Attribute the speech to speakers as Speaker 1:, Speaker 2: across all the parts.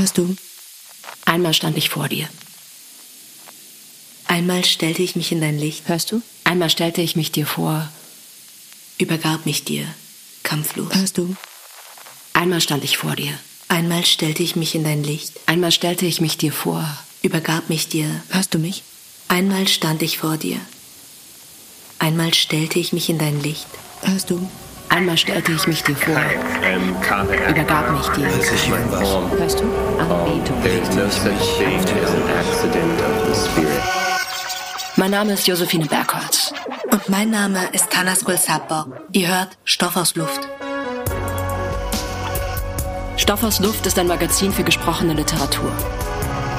Speaker 1: Hörst du?
Speaker 2: Einmal stand ich vor dir.
Speaker 1: Einmal stellte ich mich in dein Licht.
Speaker 2: Hörst du? Einmal stellte ich mich dir vor.
Speaker 1: Übergab mich dir, kampflos.
Speaker 2: Hörst du? Einmal stand ich vor dir.
Speaker 1: Einmal stellte ich mich in dein Licht.
Speaker 2: Einmal stellte ich mich dir vor.
Speaker 1: Übergab mich dir.
Speaker 2: Hörst du mich?
Speaker 1: Einmal stand ich vor dir. Einmal stellte ich mich in dein Licht.
Speaker 2: Hörst du? Einmal stellte ich mich dir vor. Übergab mich dir.
Speaker 3: Als ich jung war.
Speaker 2: Hörst du? Anbetung. Mein Name ist Josephine Bergholz.
Speaker 1: Und mein Name ist Tanas Gulsappo. Ihr hört Stoff aus Luft.
Speaker 2: Stoff aus Luft ist ein Magazin für gesprochene Literatur.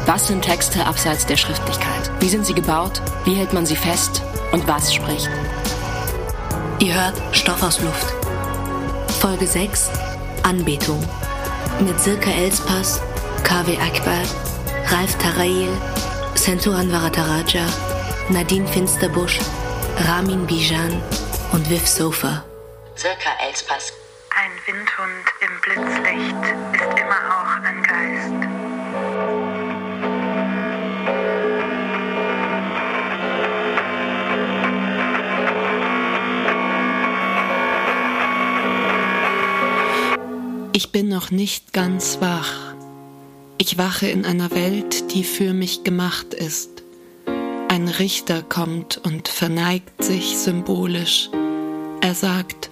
Speaker 2: Was sind Texte abseits der Schriftlichkeit? Wie sind sie gebaut? Wie hält man sie fest? Und was spricht?
Speaker 1: Ihr hört Stoff aus Luft. Folge 6 Anbetung mit Silke Elspass, KW Akbar, Ralf Tarail, Senturan Varataraja, Nadine Finsterbusch, Ramin Bijan und Viv Sofa.
Speaker 4: Silke Elspass.
Speaker 5: Ein Windhund im Blitzlicht ist
Speaker 6: Ich bin noch nicht ganz wach. Ich wache in einer Welt, die für mich gemacht ist. Ein Richter kommt und verneigt sich symbolisch. Er sagt,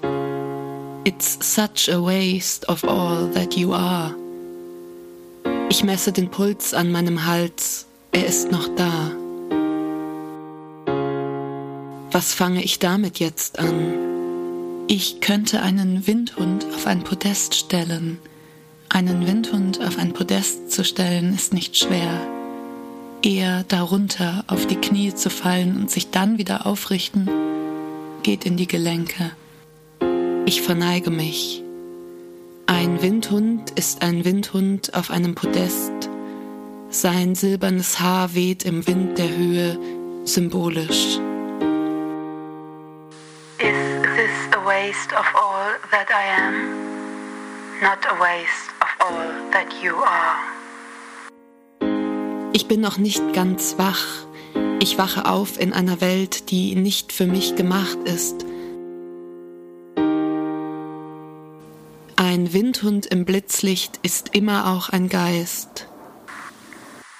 Speaker 6: It's such a waste of all that you are. Ich messe den Puls an meinem Hals, er ist noch da. Was fange ich damit jetzt an? Ich könnte einen Windhund auf ein Podest stellen. Einen Windhund auf ein Podest zu stellen ist nicht schwer. Eher darunter auf die Knie zu fallen und sich dann wieder aufrichten, geht in die Gelenke. Ich verneige mich. Ein Windhund ist ein Windhund auf einem Podest. Sein silbernes Haar weht im Wind der Höhe symbolisch.
Speaker 5: Waste of all that I am? Not a waste of all that you are.
Speaker 6: Ich bin noch nicht ganz wach. Ich wache auf in einer Welt, die nicht für mich gemacht ist. Ein Windhund im Blitzlicht ist immer auch ein Geist.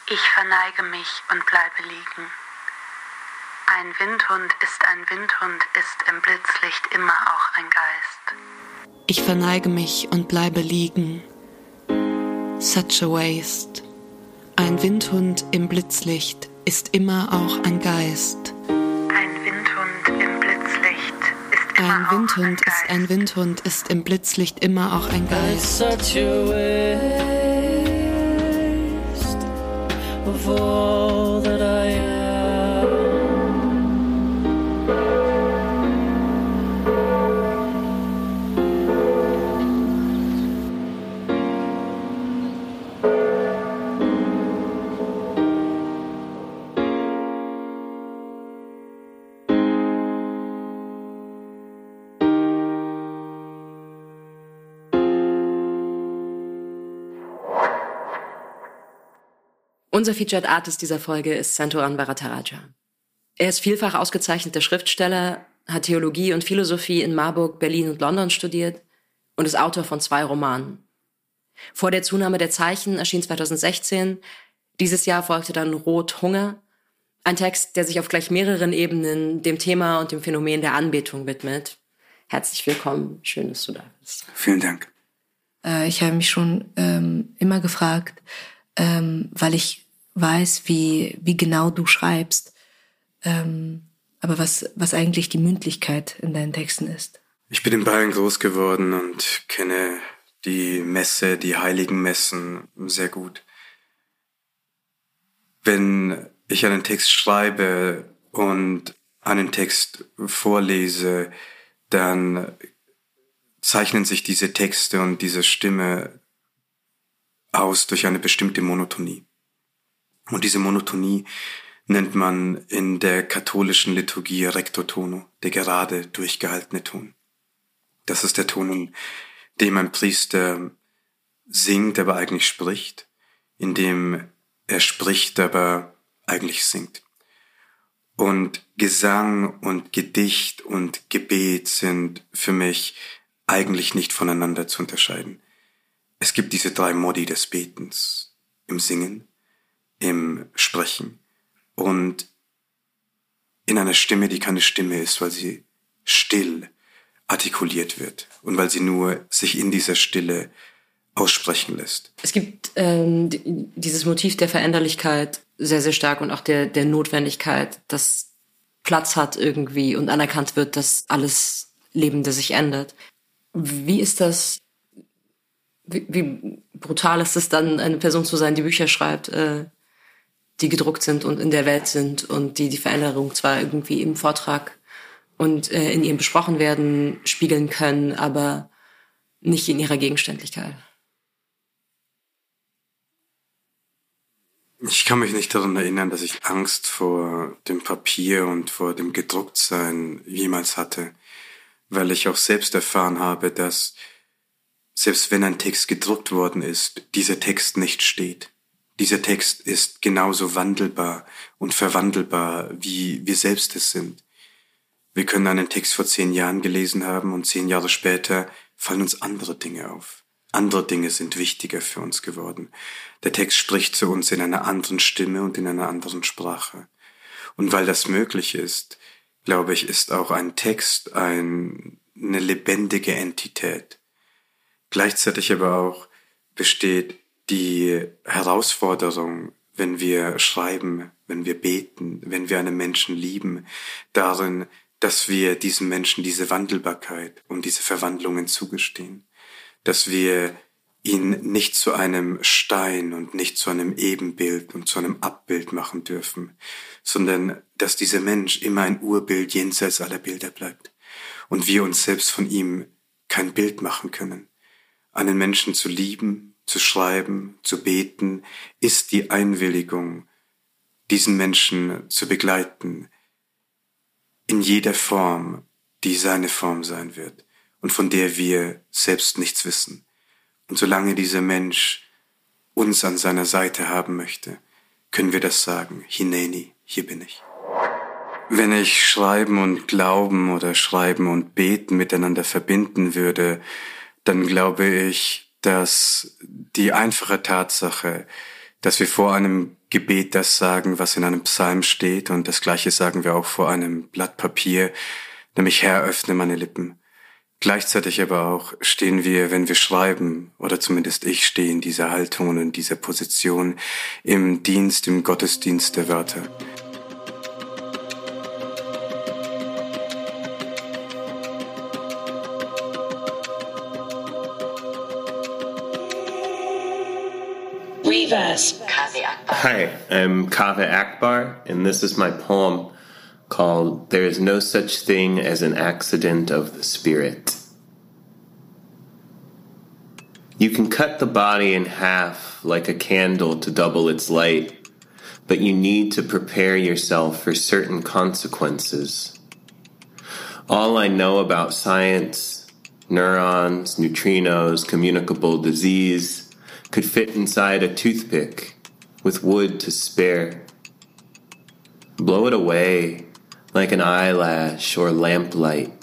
Speaker 5: Ich verneige mich und bleibe liegen. Ein Windhund ist ein Windhund, ist im Blitzlicht immer auch ein Geist.
Speaker 6: Ich verneige mich und bleibe liegen. Such a waste. Ein Windhund im Blitzlicht ist immer auch ein Geist.
Speaker 5: Ein Windhund im Blitzlicht ist immer
Speaker 6: Ein
Speaker 5: auch
Speaker 6: Windhund
Speaker 5: ein
Speaker 6: ist
Speaker 5: Geist.
Speaker 6: ein Windhund ist im Blitzlicht immer auch ein Geist.
Speaker 7: such a waste of all that I
Speaker 2: Unser Featured Artist dieser Folge ist Santoran Bharataraja. Er ist vielfach ausgezeichneter Schriftsteller, hat Theologie und Philosophie in Marburg, Berlin und London studiert und ist Autor von zwei Romanen. Vor der Zunahme der Zeichen erschien 2016. Dieses Jahr folgte dann Rot Hunger, ein Text, der sich auf gleich mehreren Ebenen dem Thema und dem Phänomen der Anbetung widmet. Herzlich willkommen, schön, dass du da bist.
Speaker 3: Vielen Dank.
Speaker 1: Äh, ich habe mich schon ähm, immer gefragt, ähm, weil ich weiß, wie, wie genau du schreibst, ähm, aber was, was eigentlich die Mündlichkeit in deinen Texten ist.
Speaker 3: Ich bin in Bayern groß geworden und kenne die Messe, die heiligen Messen sehr gut. Wenn ich einen Text schreibe und einen Text vorlese, dann zeichnen sich diese Texte und diese Stimme aus durch eine bestimmte Monotonie. Und diese Monotonie nennt man in der katholischen Liturgie Recto Tono, der gerade durchgehaltene Ton. Das ist der Ton, in dem ein Priester singt, aber eigentlich spricht, in dem er spricht, aber eigentlich singt. Und Gesang und Gedicht und Gebet sind für mich eigentlich nicht voneinander zu unterscheiden. Es gibt diese drei Modi des Betens. Im Singen, im Sprechen und in einer Stimme, die keine Stimme ist, weil sie still artikuliert wird und weil sie nur sich in dieser Stille aussprechen lässt.
Speaker 2: Es gibt ähm, dieses Motiv der Veränderlichkeit sehr, sehr stark und auch der, der Notwendigkeit, dass Platz hat irgendwie und anerkannt wird, dass alles Lebende sich ändert. Wie ist das, wie, wie brutal ist es dann, eine Person zu sein, die Bücher schreibt, äh, die gedruckt sind und in der Welt sind und die die Veränderung zwar irgendwie im Vortrag und äh, in ihrem besprochen werden spiegeln können, aber nicht in ihrer Gegenständlichkeit.
Speaker 3: Ich kann mich nicht daran erinnern, dass ich Angst vor dem Papier und vor dem Gedrucktsein jemals hatte, weil ich auch selbst erfahren habe, dass selbst wenn ein Text gedruckt worden ist, dieser Text nicht steht. Dieser Text ist genauso wandelbar und verwandelbar, wie wir selbst es sind. Wir können einen Text vor zehn Jahren gelesen haben und zehn Jahre später fallen uns andere Dinge auf. Andere Dinge sind wichtiger für uns geworden. Der Text spricht zu uns in einer anderen Stimme und in einer anderen Sprache. Und weil das möglich ist, glaube ich, ist auch ein Text ein, eine lebendige Entität. Gleichzeitig aber auch besteht die Herausforderung, wenn wir schreiben, wenn wir beten, wenn wir einen Menschen lieben, darin, dass wir diesem Menschen diese Wandelbarkeit und diese Verwandlungen zugestehen dass wir ihn nicht zu einem Stein und nicht zu einem Ebenbild und zu einem Abbild machen dürfen, sondern dass dieser Mensch immer ein Urbild jenseits aller Bilder bleibt und wir uns selbst von ihm kein Bild machen können. Einen Menschen zu lieben, zu schreiben, zu beten, ist die Einwilligung, diesen Menschen zu begleiten, in jeder Form, die seine Form sein wird und von der wir selbst nichts wissen. Und solange dieser Mensch uns an seiner Seite haben möchte, können wir das sagen, Hineni, hier bin ich. Wenn ich Schreiben und Glauben oder Schreiben und Beten miteinander verbinden würde, dann glaube ich, dass die einfache Tatsache, dass wir vor einem Gebet das sagen, was in einem Psalm steht, und das gleiche sagen wir auch vor einem Blatt Papier, nämlich Herr, öffne meine Lippen. Gleichzeitig aber auch stehen wir, wenn wir schreiben, oder zumindest ich stehe in dieser Haltung und in dieser Position im Dienst, im Gottesdienst der Wörter.
Speaker 8: Hi, I'm Kaveh Akbar, and this is my poem called There is No Such Thing as an Accident of the Spirit. You can cut the body in half like a candle to double its light, but you need to prepare yourself for certain consequences. All I know about science, neurons, neutrinos, communicable disease, could fit inside a toothpick with wood to spare. Blow it away like an eyelash or lamplight.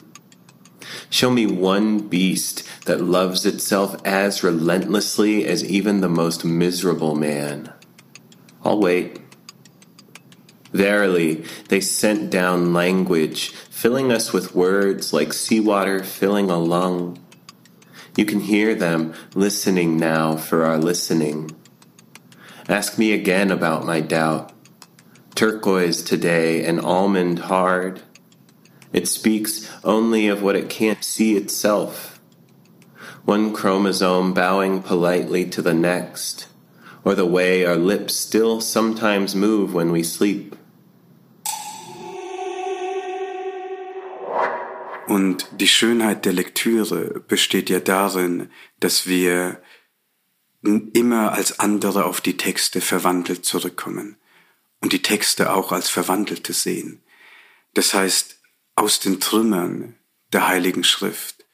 Speaker 8: Show me one beast that loves itself as relentlessly as even the most miserable man. I'll wait. Verily, they sent down language, filling us with words like seawater filling a lung. You can hear them listening now for our listening. Ask me again about my doubt turquoise today and almond hard. It speaks only of what it can't see itself. One chromosome bowing politely to the next, or the way our lips still sometimes move when we sleep.
Speaker 3: Und die Schönheit der Lektüre besteht ja darin, dass wir immer als andere auf die Texte verwandelt zurückkommen und die Texte auch als Verwandelte sehen. Das heißt, aus den Trümmern der Heiligen Schrift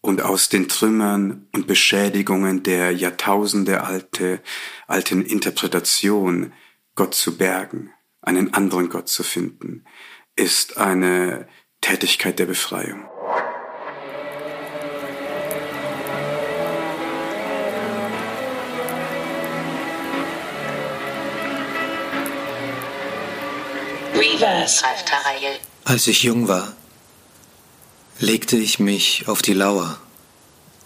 Speaker 3: und aus den Trümmern und Beschädigungen der Jahrtausende alte, alten Interpretation Gott zu bergen, einen anderen Gott zu finden, ist eine Tätigkeit der Befreiung.
Speaker 9: Als ich jung war, legte ich mich auf die Lauer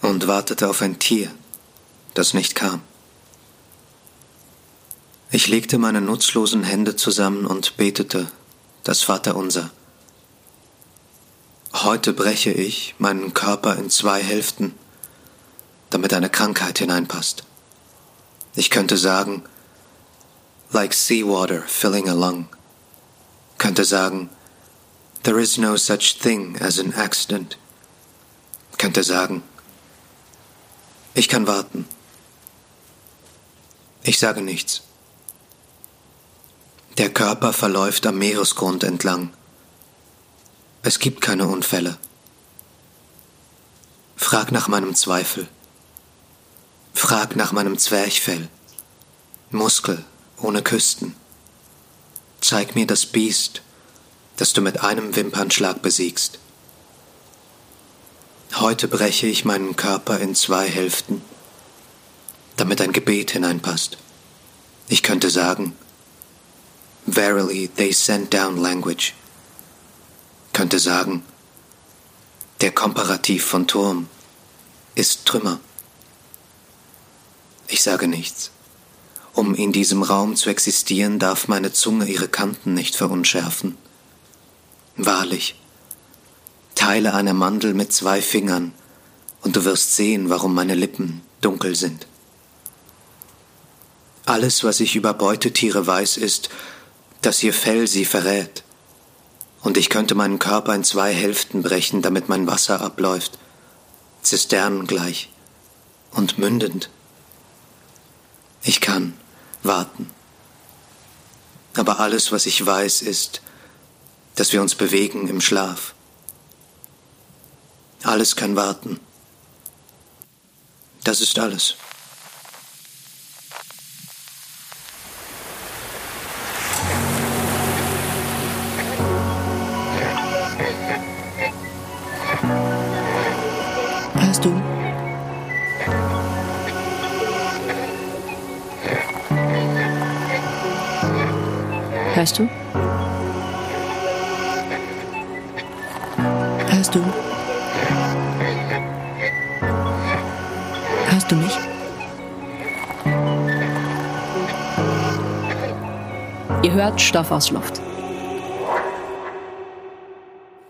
Speaker 9: und wartete auf ein Tier, das nicht kam. Ich legte meine nutzlosen Hände zusammen und betete das Vaterunser. Heute breche ich meinen Körper in zwei Hälften, damit eine Krankheit hineinpasst. Ich könnte sagen, like seawater filling a lung, könnte sagen, There is no such thing as an accident. Könnte sagen, ich kann warten. Ich sage nichts. Der Körper verläuft am Meeresgrund entlang. Es gibt keine Unfälle. Frag nach meinem Zweifel. Frag nach meinem Zwerchfell. Muskel ohne Küsten. Zeig mir das Biest, das du mit einem Wimpernschlag besiegst. Heute breche ich meinen Körper in zwei Hälften, damit ein Gebet hineinpasst. Ich könnte sagen, Verily they sent down language. Könnte sagen, der Komparativ von Turm ist Trümmer. Ich sage nichts. Um in diesem Raum zu existieren, darf meine Zunge ihre Kanten nicht verunschärfen. Wahrlich, teile eine Mandel mit zwei Fingern, und du wirst sehen, warum meine Lippen dunkel sind. Alles, was ich über Beutetiere weiß, ist, dass ihr Fell sie verrät. Und ich könnte meinen Körper in zwei Hälften brechen, damit mein Wasser abläuft, zisternengleich und mündend. Ich kann warten. Aber alles, was ich weiß, ist, dass wir uns bewegen im Schlaf. Alles kann warten. Das ist alles.
Speaker 1: Hörst du? Hörst du? Hörst du mich?
Speaker 2: Ihr hört Stoff aus Luft.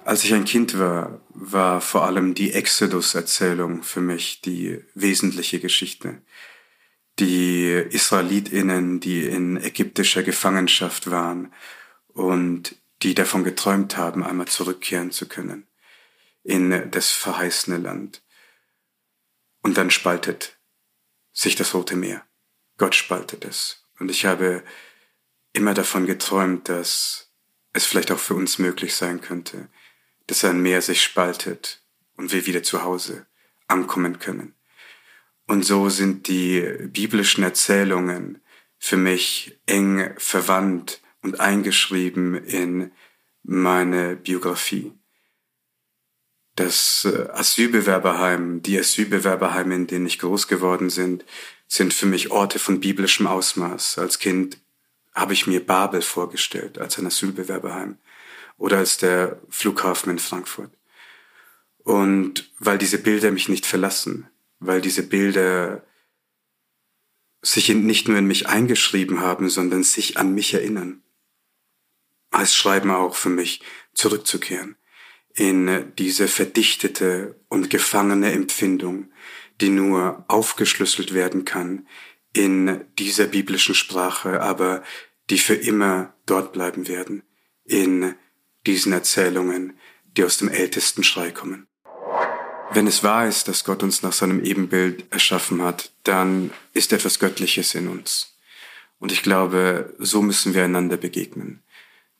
Speaker 3: Als ich ein Kind war, war vor allem die Exodus-Erzählung für mich die wesentliche Geschichte. Die Israelitinnen, die in ägyptischer Gefangenschaft waren und die davon geträumt haben, einmal zurückkehren zu können in das verheißene Land. Und dann spaltet sich das Rote Meer. Gott spaltet es. Und ich habe immer davon geträumt, dass es vielleicht auch für uns möglich sein könnte, dass ein Meer sich spaltet und wir wieder zu Hause ankommen können. Und so sind die biblischen Erzählungen für mich eng verwandt und eingeschrieben in meine Biografie. Das äh, Asylbewerberheim, die Asylbewerberheime, in denen ich groß geworden sind, sind für mich Orte von biblischem Ausmaß. Als Kind habe ich mir Babel vorgestellt als ein Asylbewerberheim oder als der Flughafen in Frankfurt. Und weil diese Bilder mich nicht verlassen, weil diese Bilder sich nicht nur in mich eingeschrieben haben, sondern sich an mich erinnern. Als Schreiben auch für mich zurückzukehren in diese verdichtete und gefangene Empfindung, die nur aufgeschlüsselt werden kann in dieser biblischen Sprache, aber die für immer dort bleiben werden, in diesen Erzählungen, die aus dem ältesten Schrei kommen. Wenn es wahr ist, dass Gott uns nach seinem Ebenbild erschaffen hat, dann ist etwas Göttliches in uns. Und ich glaube, so müssen wir einander begegnen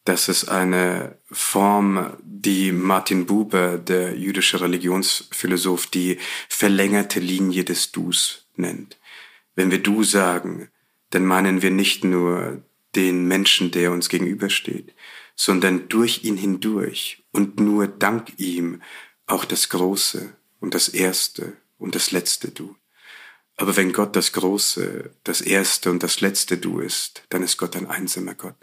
Speaker 3: Das ist eine Form, die Martin Buber, der jüdische Religionsphilosoph, die verlängerte Linie des Dus nennt. Wenn wir Du sagen, dann meinen wir nicht nur den Menschen, der uns gegenübersteht, sondern durch ihn hindurch und nur dank ihm auch das Große und das Erste und das Letzte Du. Aber wenn Gott das Große, das Erste und das Letzte Du ist, dann ist Gott ein einsamer Gott.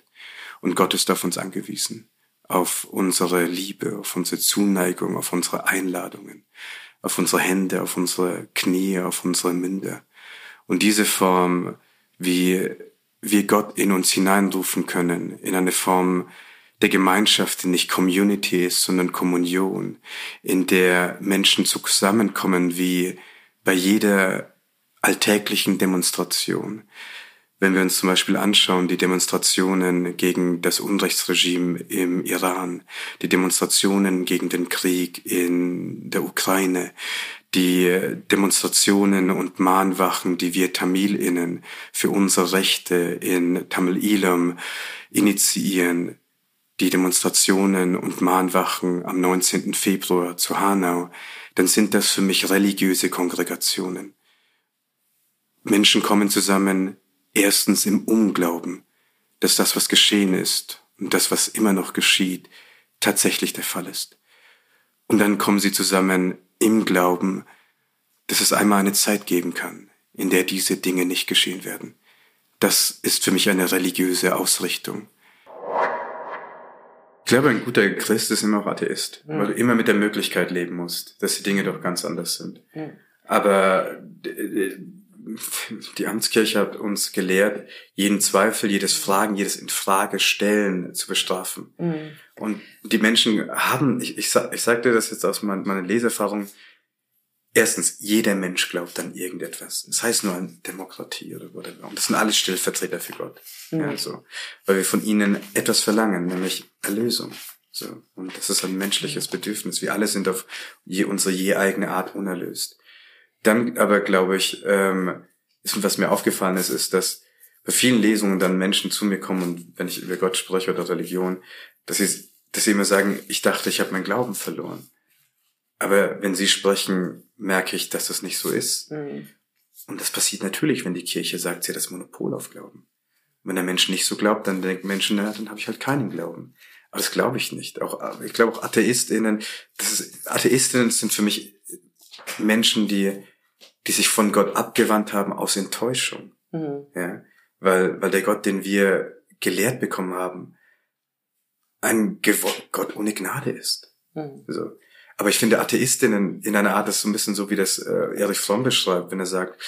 Speaker 3: Und Gott ist auf uns angewiesen, auf unsere Liebe, auf unsere Zuneigung, auf unsere Einladungen, auf unsere Hände, auf unsere Knie, auf unsere Münder. Und diese Form, wie wir Gott in uns hineinrufen können, in eine Form der Gemeinschaft, die nicht Community ist, sondern Kommunion, in der Menschen zusammenkommen wie bei jeder alltäglichen Demonstration. Wenn wir uns zum Beispiel anschauen, die Demonstrationen gegen das Unrechtsregime im Iran, die Demonstrationen gegen den Krieg in der Ukraine, die Demonstrationen und Mahnwachen, die wir Tamilinnen für unsere Rechte in Tamil Ilam initiieren, die Demonstrationen und Mahnwachen am 19. Februar zu Hanau, dann sind das für mich religiöse Kongregationen. Menschen kommen zusammen, erstens im Unglauben, dass das, was geschehen ist und das, was immer noch geschieht, tatsächlich der Fall ist. Und dann kommen sie zusammen im Glauben, dass es einmal eine Zeit geben kann, in der diese Dinge nicht geschehen werden. Das ist für mich eine religiöse Ausrichtung. Ich glaube, ein guter Christ ist immer auch Atheist, mhm. weil du immer mit der Möglichkeit leben musst, dass die Dinge doch ganz anders sind. Mhm. Aber die Amtskirche hat uns gelehrt, jeden Zweifel, jedes Fragen, jedes Infrage-Stellen zu bestrafen. Mhm. Und die Menschen haben, ich, ich, ich sagte das jetzt aus meiner Leserfahrung, Erstens, jeder Mensch glaubt an irgendetwas. Das heißt nur an Demokratie oder whatever. Und das sind alles Stellvertreter für Gott. Mhm. Ja, so. Weil wir von ihnen etwas verlangen, nämlich Erlösung. So. Und das ist ein menschliches Bedürfnis. Wir alle sind auf je, unsere je eigene Art unerlöst. Dann aber glaube ich, ähm, ist, was mir aufgefallen ist, ist, dass bei vielen Lesungen dann Menschen zu mir kommen und wenn ich über Gott spreche oder Religion, dass sie, dass sie immer sagen, ich dachte, ich habe meinen Glauben verloren. Aber wenn sie sprechen, merke ich, dass das nicht so ist. Mhm. Und das passiert natürlich, wenn die Kirche sagt, sie hat das Monopol auf Glauben. Wenn der Mensch nicht so glaubt, dann denken Menschen, na, dann habe ich halt keinen Glauben. Aber das glaube ich nicht. Auch, ich glaube auch Atheistinnen, das ist, Atheistinnen sind für mich Menschen, die, die sich von Gott abgewandt haben aus Enttäuschung. Mhm. Ja, weil, weil der Gott, den wir gelehrt bekommen haben, ein Gott ohne Gnade ist. Mhm. So. Aber ich finde Atheistinnen in einer Art, das ist so ein bisschen so, wie das äh, Erich Fromm beschreibt, wenn er sagt,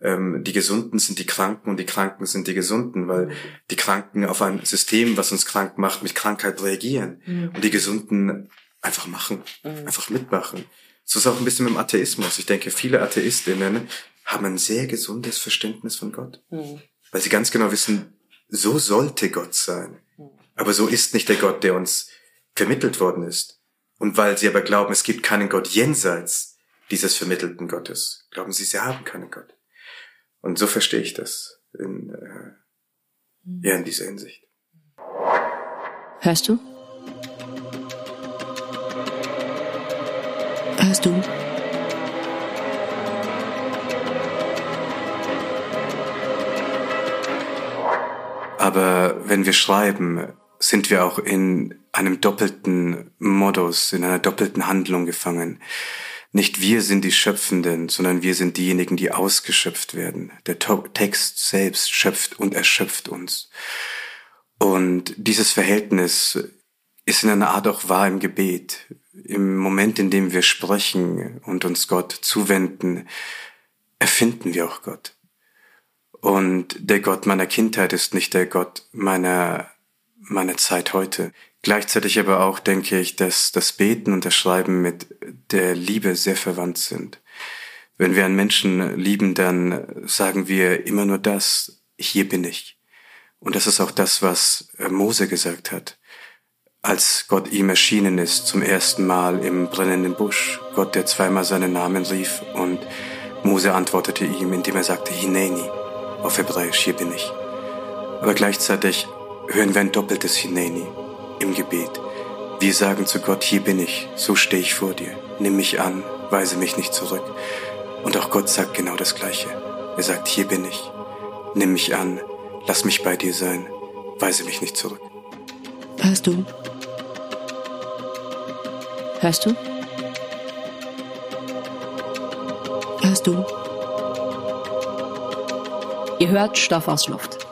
Speaker 3: ähm, die Gesunden sind die Kranken und die Kranken sind die Gesunden, weil die Kranken auf ein System, was uns krank macht, mit Krankheit reagieren mhm. und die Gesunden einfach machen, mhm. einfach mitmachen. So ist auch ein bisschen mit dem Atheismus. Ich denke, viele Atheistinnen haben ein sehr gesundes Verständnis von Gott, mhm. weil sie ganz genau wissen, so sollte Gott sein. Mhm. Aber so ist nicht der Gott, der uns vermittelt worden ist. Und weil sie aber glauben, es gibt keinen Gott jenseits dieses vermittelten Gottes, glauben sie, sie haben keinen Gott. Und so verstehe ich das in, äh, ja, in dieser Hinsicht.
Speaker 1: Hörst du? Hörst du?
Speaker 3: Aber wenn wir schreiben, sind wir auch in einem doppelten Modus, in einer doppelten Handlung gefangen. Nicht wir sind die Schöpfenden, sondern wir sind diejenigen, die ausgeschöpft werden. Der Text selbst schöpft und erschöpft uns. Und dieses Verhältnis ist in einer Art auch wahr im Gebet. Im Moment, in dem wir sprechen und uns Gott zuwenden, erfinden wir auch Gott. Und der Gott meiner Kindheit ist nicht der Gott meiner meine Zeit heute. Gleichzeitig aber auch denke ich, dass das Beten und das Schreiben mit der Liebe sehr verwandt sind. Wenn wir einen Menschen lieben, dann sagen wir immer nur das, hier bin ich. Und das ist auch das, was Mose gesagt hat, als Gott ihm erschienen ist zum ersten Mal im brennenden Busch. Gott, der zweimal seinen Namen rief und Mose antwortete ihm, indem er sagte, Hineni, auf Hebräisch, hier bin ich. Aber gleichzeitig hören wir ein doppeltes Hineni. Im Gebet. Wir sagen zu Gott, hier bin ich, so stehe ich vor dir, nimm mich an, weise mich nicht zurück. Und auch Gott sagt genau das Gleiche. Er sagt, hier bin ich, nimm mich an, lass mich bei dir sein, weise mich nicht zurück.
Speaker 1: Hörst du?
Speaker 2: Hörst du?
Speaker 1: Hörst du?
Speaker 2: Ihr hört Stoff aus Luft.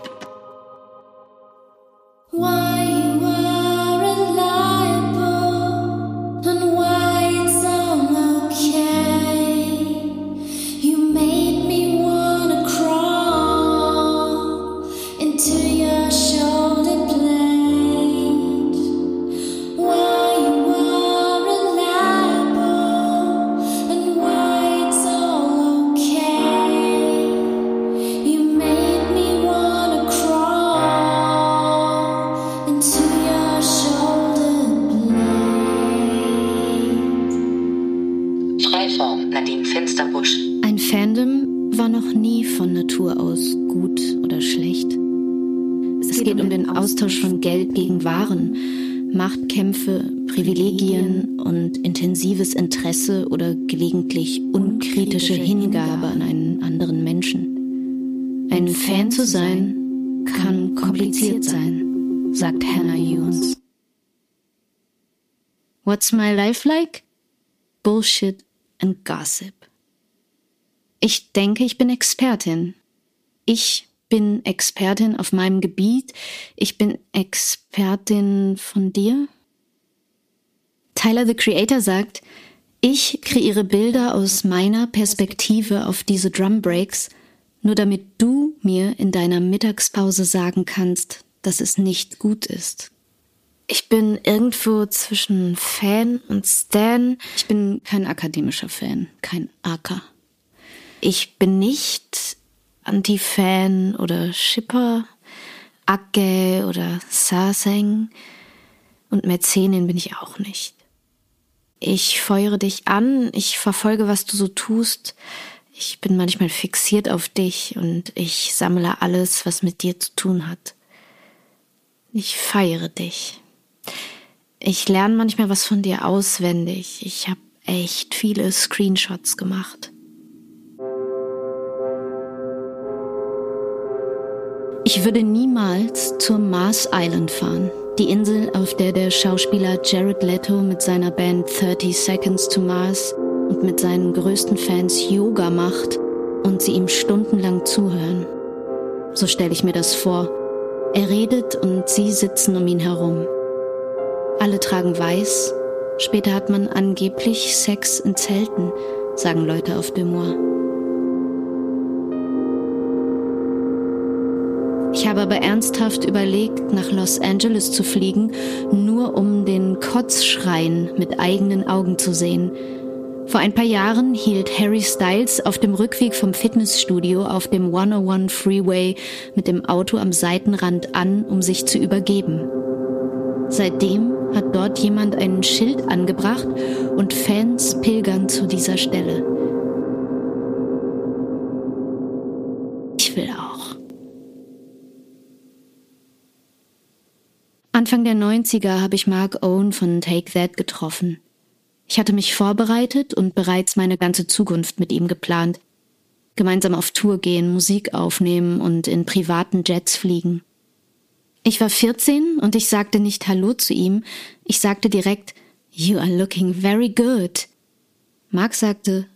Speaker 4: Nadine Finsterbusch.
Speaker 10: Ein Fandom war noch nie von Natur aus gut oder schlecht. Es geht um den Austausch von Geld gegen Waren, Machtkämpfe, Privilegien und intensives Interesse oder gelegentlich unkritische Hingabe an einen anderen Menschen. Ein Fan zu sein kann kompliziert sein, sagt Hannah Ewens. What's my life like? Bullshit and Gossip. Ich denke, ich bin Expertin. Ich bin Expertin auf meinem Gebiet. Ich bin Expertin von dir. Tyler the Creator sagt, ich kreiere Bilder aus meiner Perspektive auf diese Drum Breaks, nur damit du mir in deiner Mittagspause sagen kannst, dass es nicht gut ist. Ich bin irgendwo zwischen Fan und Stan. Ich bin kein akademischer Fan, kein AK. Ich bin nicht Anti-Fan oder Shipper, Agge oder Saseng. Und Mäzenin bin ich auch nicht. Ich feuere dich an, ich verfolge, was du so tust. Ich bin manchmal fixiert auf dich und ich sammle alles, was mit dir zu tun hat. Ich feiere dich. Ich lerne manchmal was von dir auswendig. Ich habe echt viele Screenshots gemacht. Ich würde niemals zur Mars Island fahren. Die Insel, auf der der Schauspieler Jared Leto mit seiner Band 30 Seconds to Mars und mit seinen größten Fans Yoga macht und sie ihm stundenlang zuhören. So stelle ich mir das vor. Er redet und sie sitzen um ihn herum. Alle tragen weiß. Später hat man angeblich Sex in Zelten, sagen Leute auf Demois. Ich habe aber ernsthaft überlegt, nach Los Angeles zu fliegen, nur um den Kotzschrein mit eigenen Augen zu sehen. Vor ein paar Jahren hielt Harry Styles auf dem Rückweg vom Fitnessstudio auf dem 101 Freeway mit dem Auto am Seitenrand an, um sich zu übergeben. Seitdem hat dort jemand ein Schild angebracht und Fans pilgern zu dieser Stelle. Ich will auch. Anfang der 90er habe ich Mark Owen von Take That getroffen. Ich hatte mich vorbereitet und bereits meine ganze Zukunft mit ihm geplant. Gemeinsam auf Tour gehen, Musik aufnehmen und in privaten Jets fliegen. Ich war 14 und ich sagte nicht Hallo zu ihm, ich sagte direkt, You are looking very good. Mark sagte,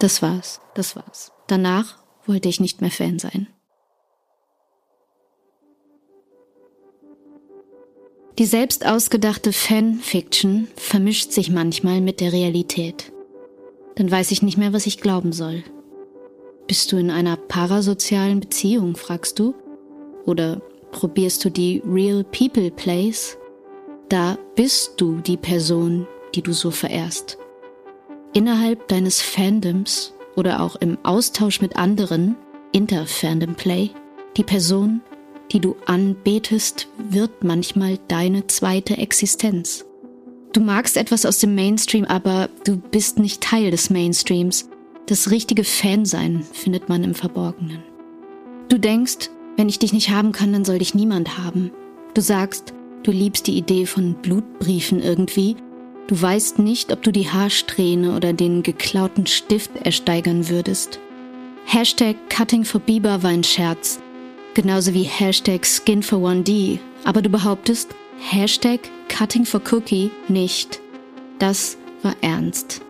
Speaker 10: Das war's, das war's. Danach wollte ich nicht mehr Fan sein. Die selbst ausgedachte Fanfiction vermischt sich manchmal mit der Realität. Dann weiß ich nicht mehr, was ich glauben soll. Bist du in einer parasozialen Beziehung, fragst du? Oder probierst du die Real People Plays? Da bist du die Person, die du so verehrst. Innerhalb deines Fandoms oder auch im Austausch mit anderen, Inter-Fandom Play, die Person, die du anbetest, wird manchmal deine zweite Existenz. Du magst etwas aus dem Mainstream, aber du bist nicht Teil des Mainstreams das richtige Fansein findet man im Verborgenen. Du denkst, Wenn ich dich nicht haben kann, dann soll dich niemand haben. Du sagst, du liebst die Idee von Blutbriefen irgendwie. Du weißt nicht, ob du die Haarsträhne oder den geklauten Stift ersteigern würdest. Hashtag Cutting for Bieber war ein Scherz. Genauso wie Hashtag Skin for 1D. Aber du behauptest Hashtag Cutting for Cookie nicht. Das war ernst.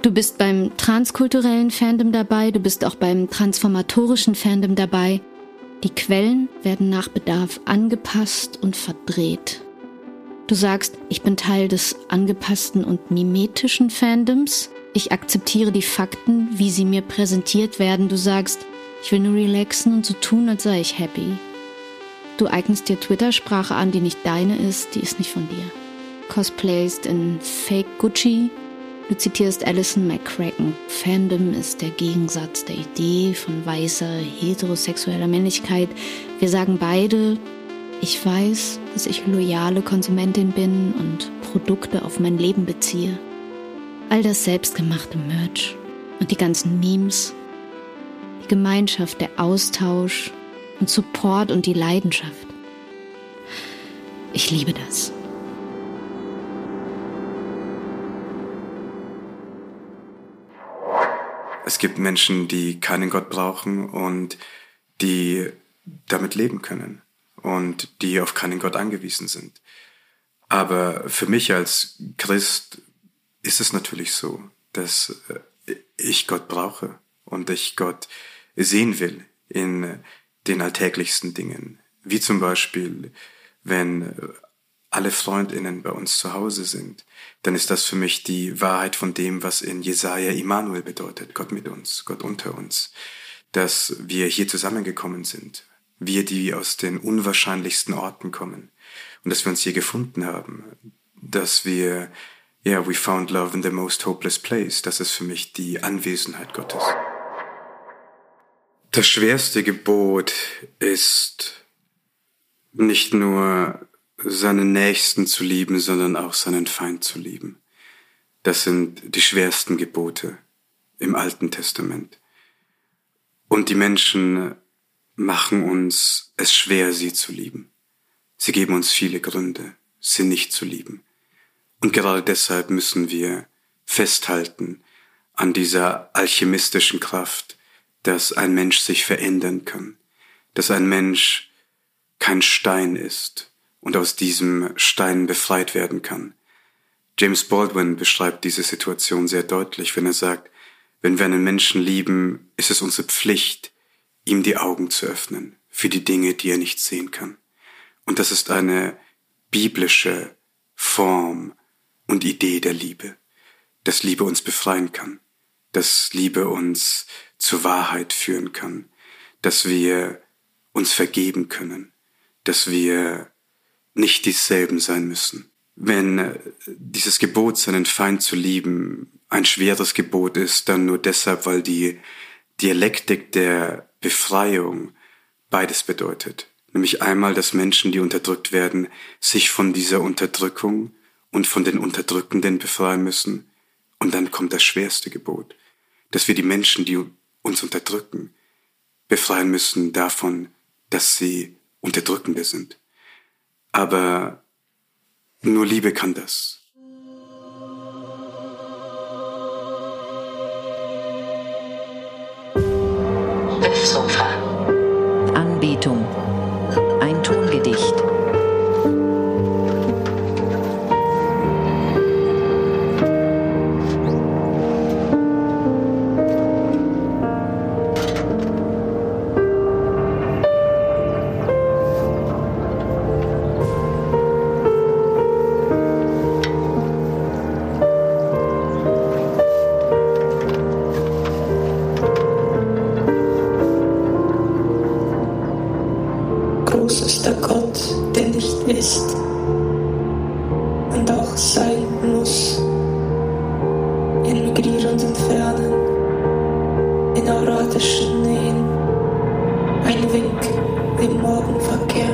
Speaker 10: Du bist beim transkulturellen Fandom dabei, du bist auch beim transformatorischen Fandom dabei. Die Quellen werden nach Bedarf angepasst und verdreht. Du sagst, ich bin Teil des angepassten und mimetischen Fandoms. Ich akzeptiere die Fakten, wie sie mir präsentiert werden. Du sagst, ich will nur relaxen und so tun, als sei ich happy. Du eignest dir Twitter-Sprache an, die nicht deine ist, die ist nicht von dir. Cosplayst in Fake Gucci, Du zitierst Alison McCracken. Fandom ist der Gegensatz der Idee von weißer, heterosexueller Männlichkeit. Wir sagen beide, ich weiß, dass ich loyale Konsumentin bin und Produkte auf mein Leben beziehe. All das selbstgemachte Merch und die ganzen Memes, die Gemeinschaft, der Austausch und Support und die Leidenschaft. Ich liebe das.
Speaker 3: Es gibt Menschen, die keinen Gott brauchen und die damit leben können und die auf keinen Gott angewiesen sind. Aber für mich als Christ ist es natürlich so, dass äh, ich Gott brauche und ich Gott sehen will in den alltäglichsten Dingen. Wie zum Beispiel, wenn alle Freundinnen bei uns zu Hause sind, dann ist das für mich die Wahrheit von dem, was in Jesaja Immanuel bedeutet, Gott mit uns, Gott unter uns, dass wir hier zusammengekommen sind, wir, die aus den unwahrscheinlichsten Orten kommen. Und dass wir uns hier gefunden haben, dass wir, ja, yeah, we found love in the most hopeless place, das ist für mich die Anwesenheit Gottes. Das schwerste Gebot ist nicht nur seinen Nächsten zu lieben, sondern auch seinen Feind zu lieben. Das sind die schwersten Gebote im Alten Testament. Und die Menschen machen uns es schwer, sie zu lieben. Sie geben uns viele Gründe, sie nicht zu lieben. Und gerade deshalb müssen wir festhalten an dieser alchemistischen Kraft, dass ein Mensch sich verändern kann, dass ein Mensch kein Stein ist, und aus diesem Stein befreit werden kann. James Baldwin beschreibt diese Situation sehr deutlich, wenn er sagt, wenn wir einen Menschen lieben, ist es unsere Pflicht, ihm die Augen zu öffnen für die Dinge, die er nicht sehen kann. Und das ist eine biblische Form und Idee der Liebe, dass Liebe uns befreien kann, dass Liebe uns zur Wahrheit führen kann, dass wir uns vergeben können, dass wir nicht dieselben sein müssen. Wenn äh, dieses Gebot, seinen Feind zu lieben, ein schweres Gebot ist, dann nur deshalb, weil die Dialektik der Befreiung beides bedeutet. Nämlich einmal, dass Menschen, die unterdrückt werden, sich von dieser Unterdrückung und von den Unterdrückenden befreien müssen. Und dann kommt das schwerste Gebot, dass wir die Menschen, die uns unterdrücken, befreien müssen davon, dass sie Unterdrückende sind. Aber nur Liebe kann das.
Speaker 11: Nähen. Ein Wink dem Morgenverkehr.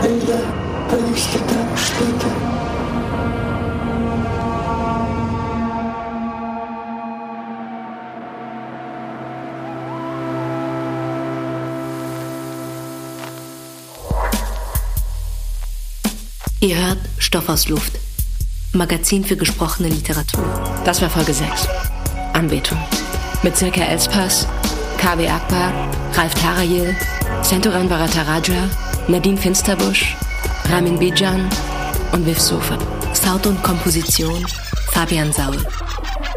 Speaker 11: Bilder beleuchteter Städte.
Speaker 1: Ihr hört Stoff aus Luft. Magazin für gesprochene Literatur.
Speaker 2: Das war Folge 6. Anbetung. Mit Silke Elspass, KW Akbar, Ralf Tarayil, Senturan Bharataraja, Nadine Finsterbusch, Ramin Bijan und Viv Sofa.
Speaker 1: Sound und Komposition Fabian Saul.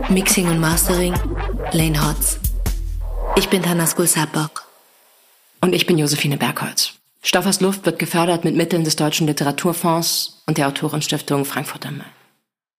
Speaker 1: Mixing und Mastering Lane Hotz. Ich bin Tanaskul Sabok.
Speaker 2: Und ich bin Josephine Bergholz. Stoff aus Luft wird gefördert mit Mitteln des Deutschen Literaturfonds und der Autorenstiftung Frankfurt am Main.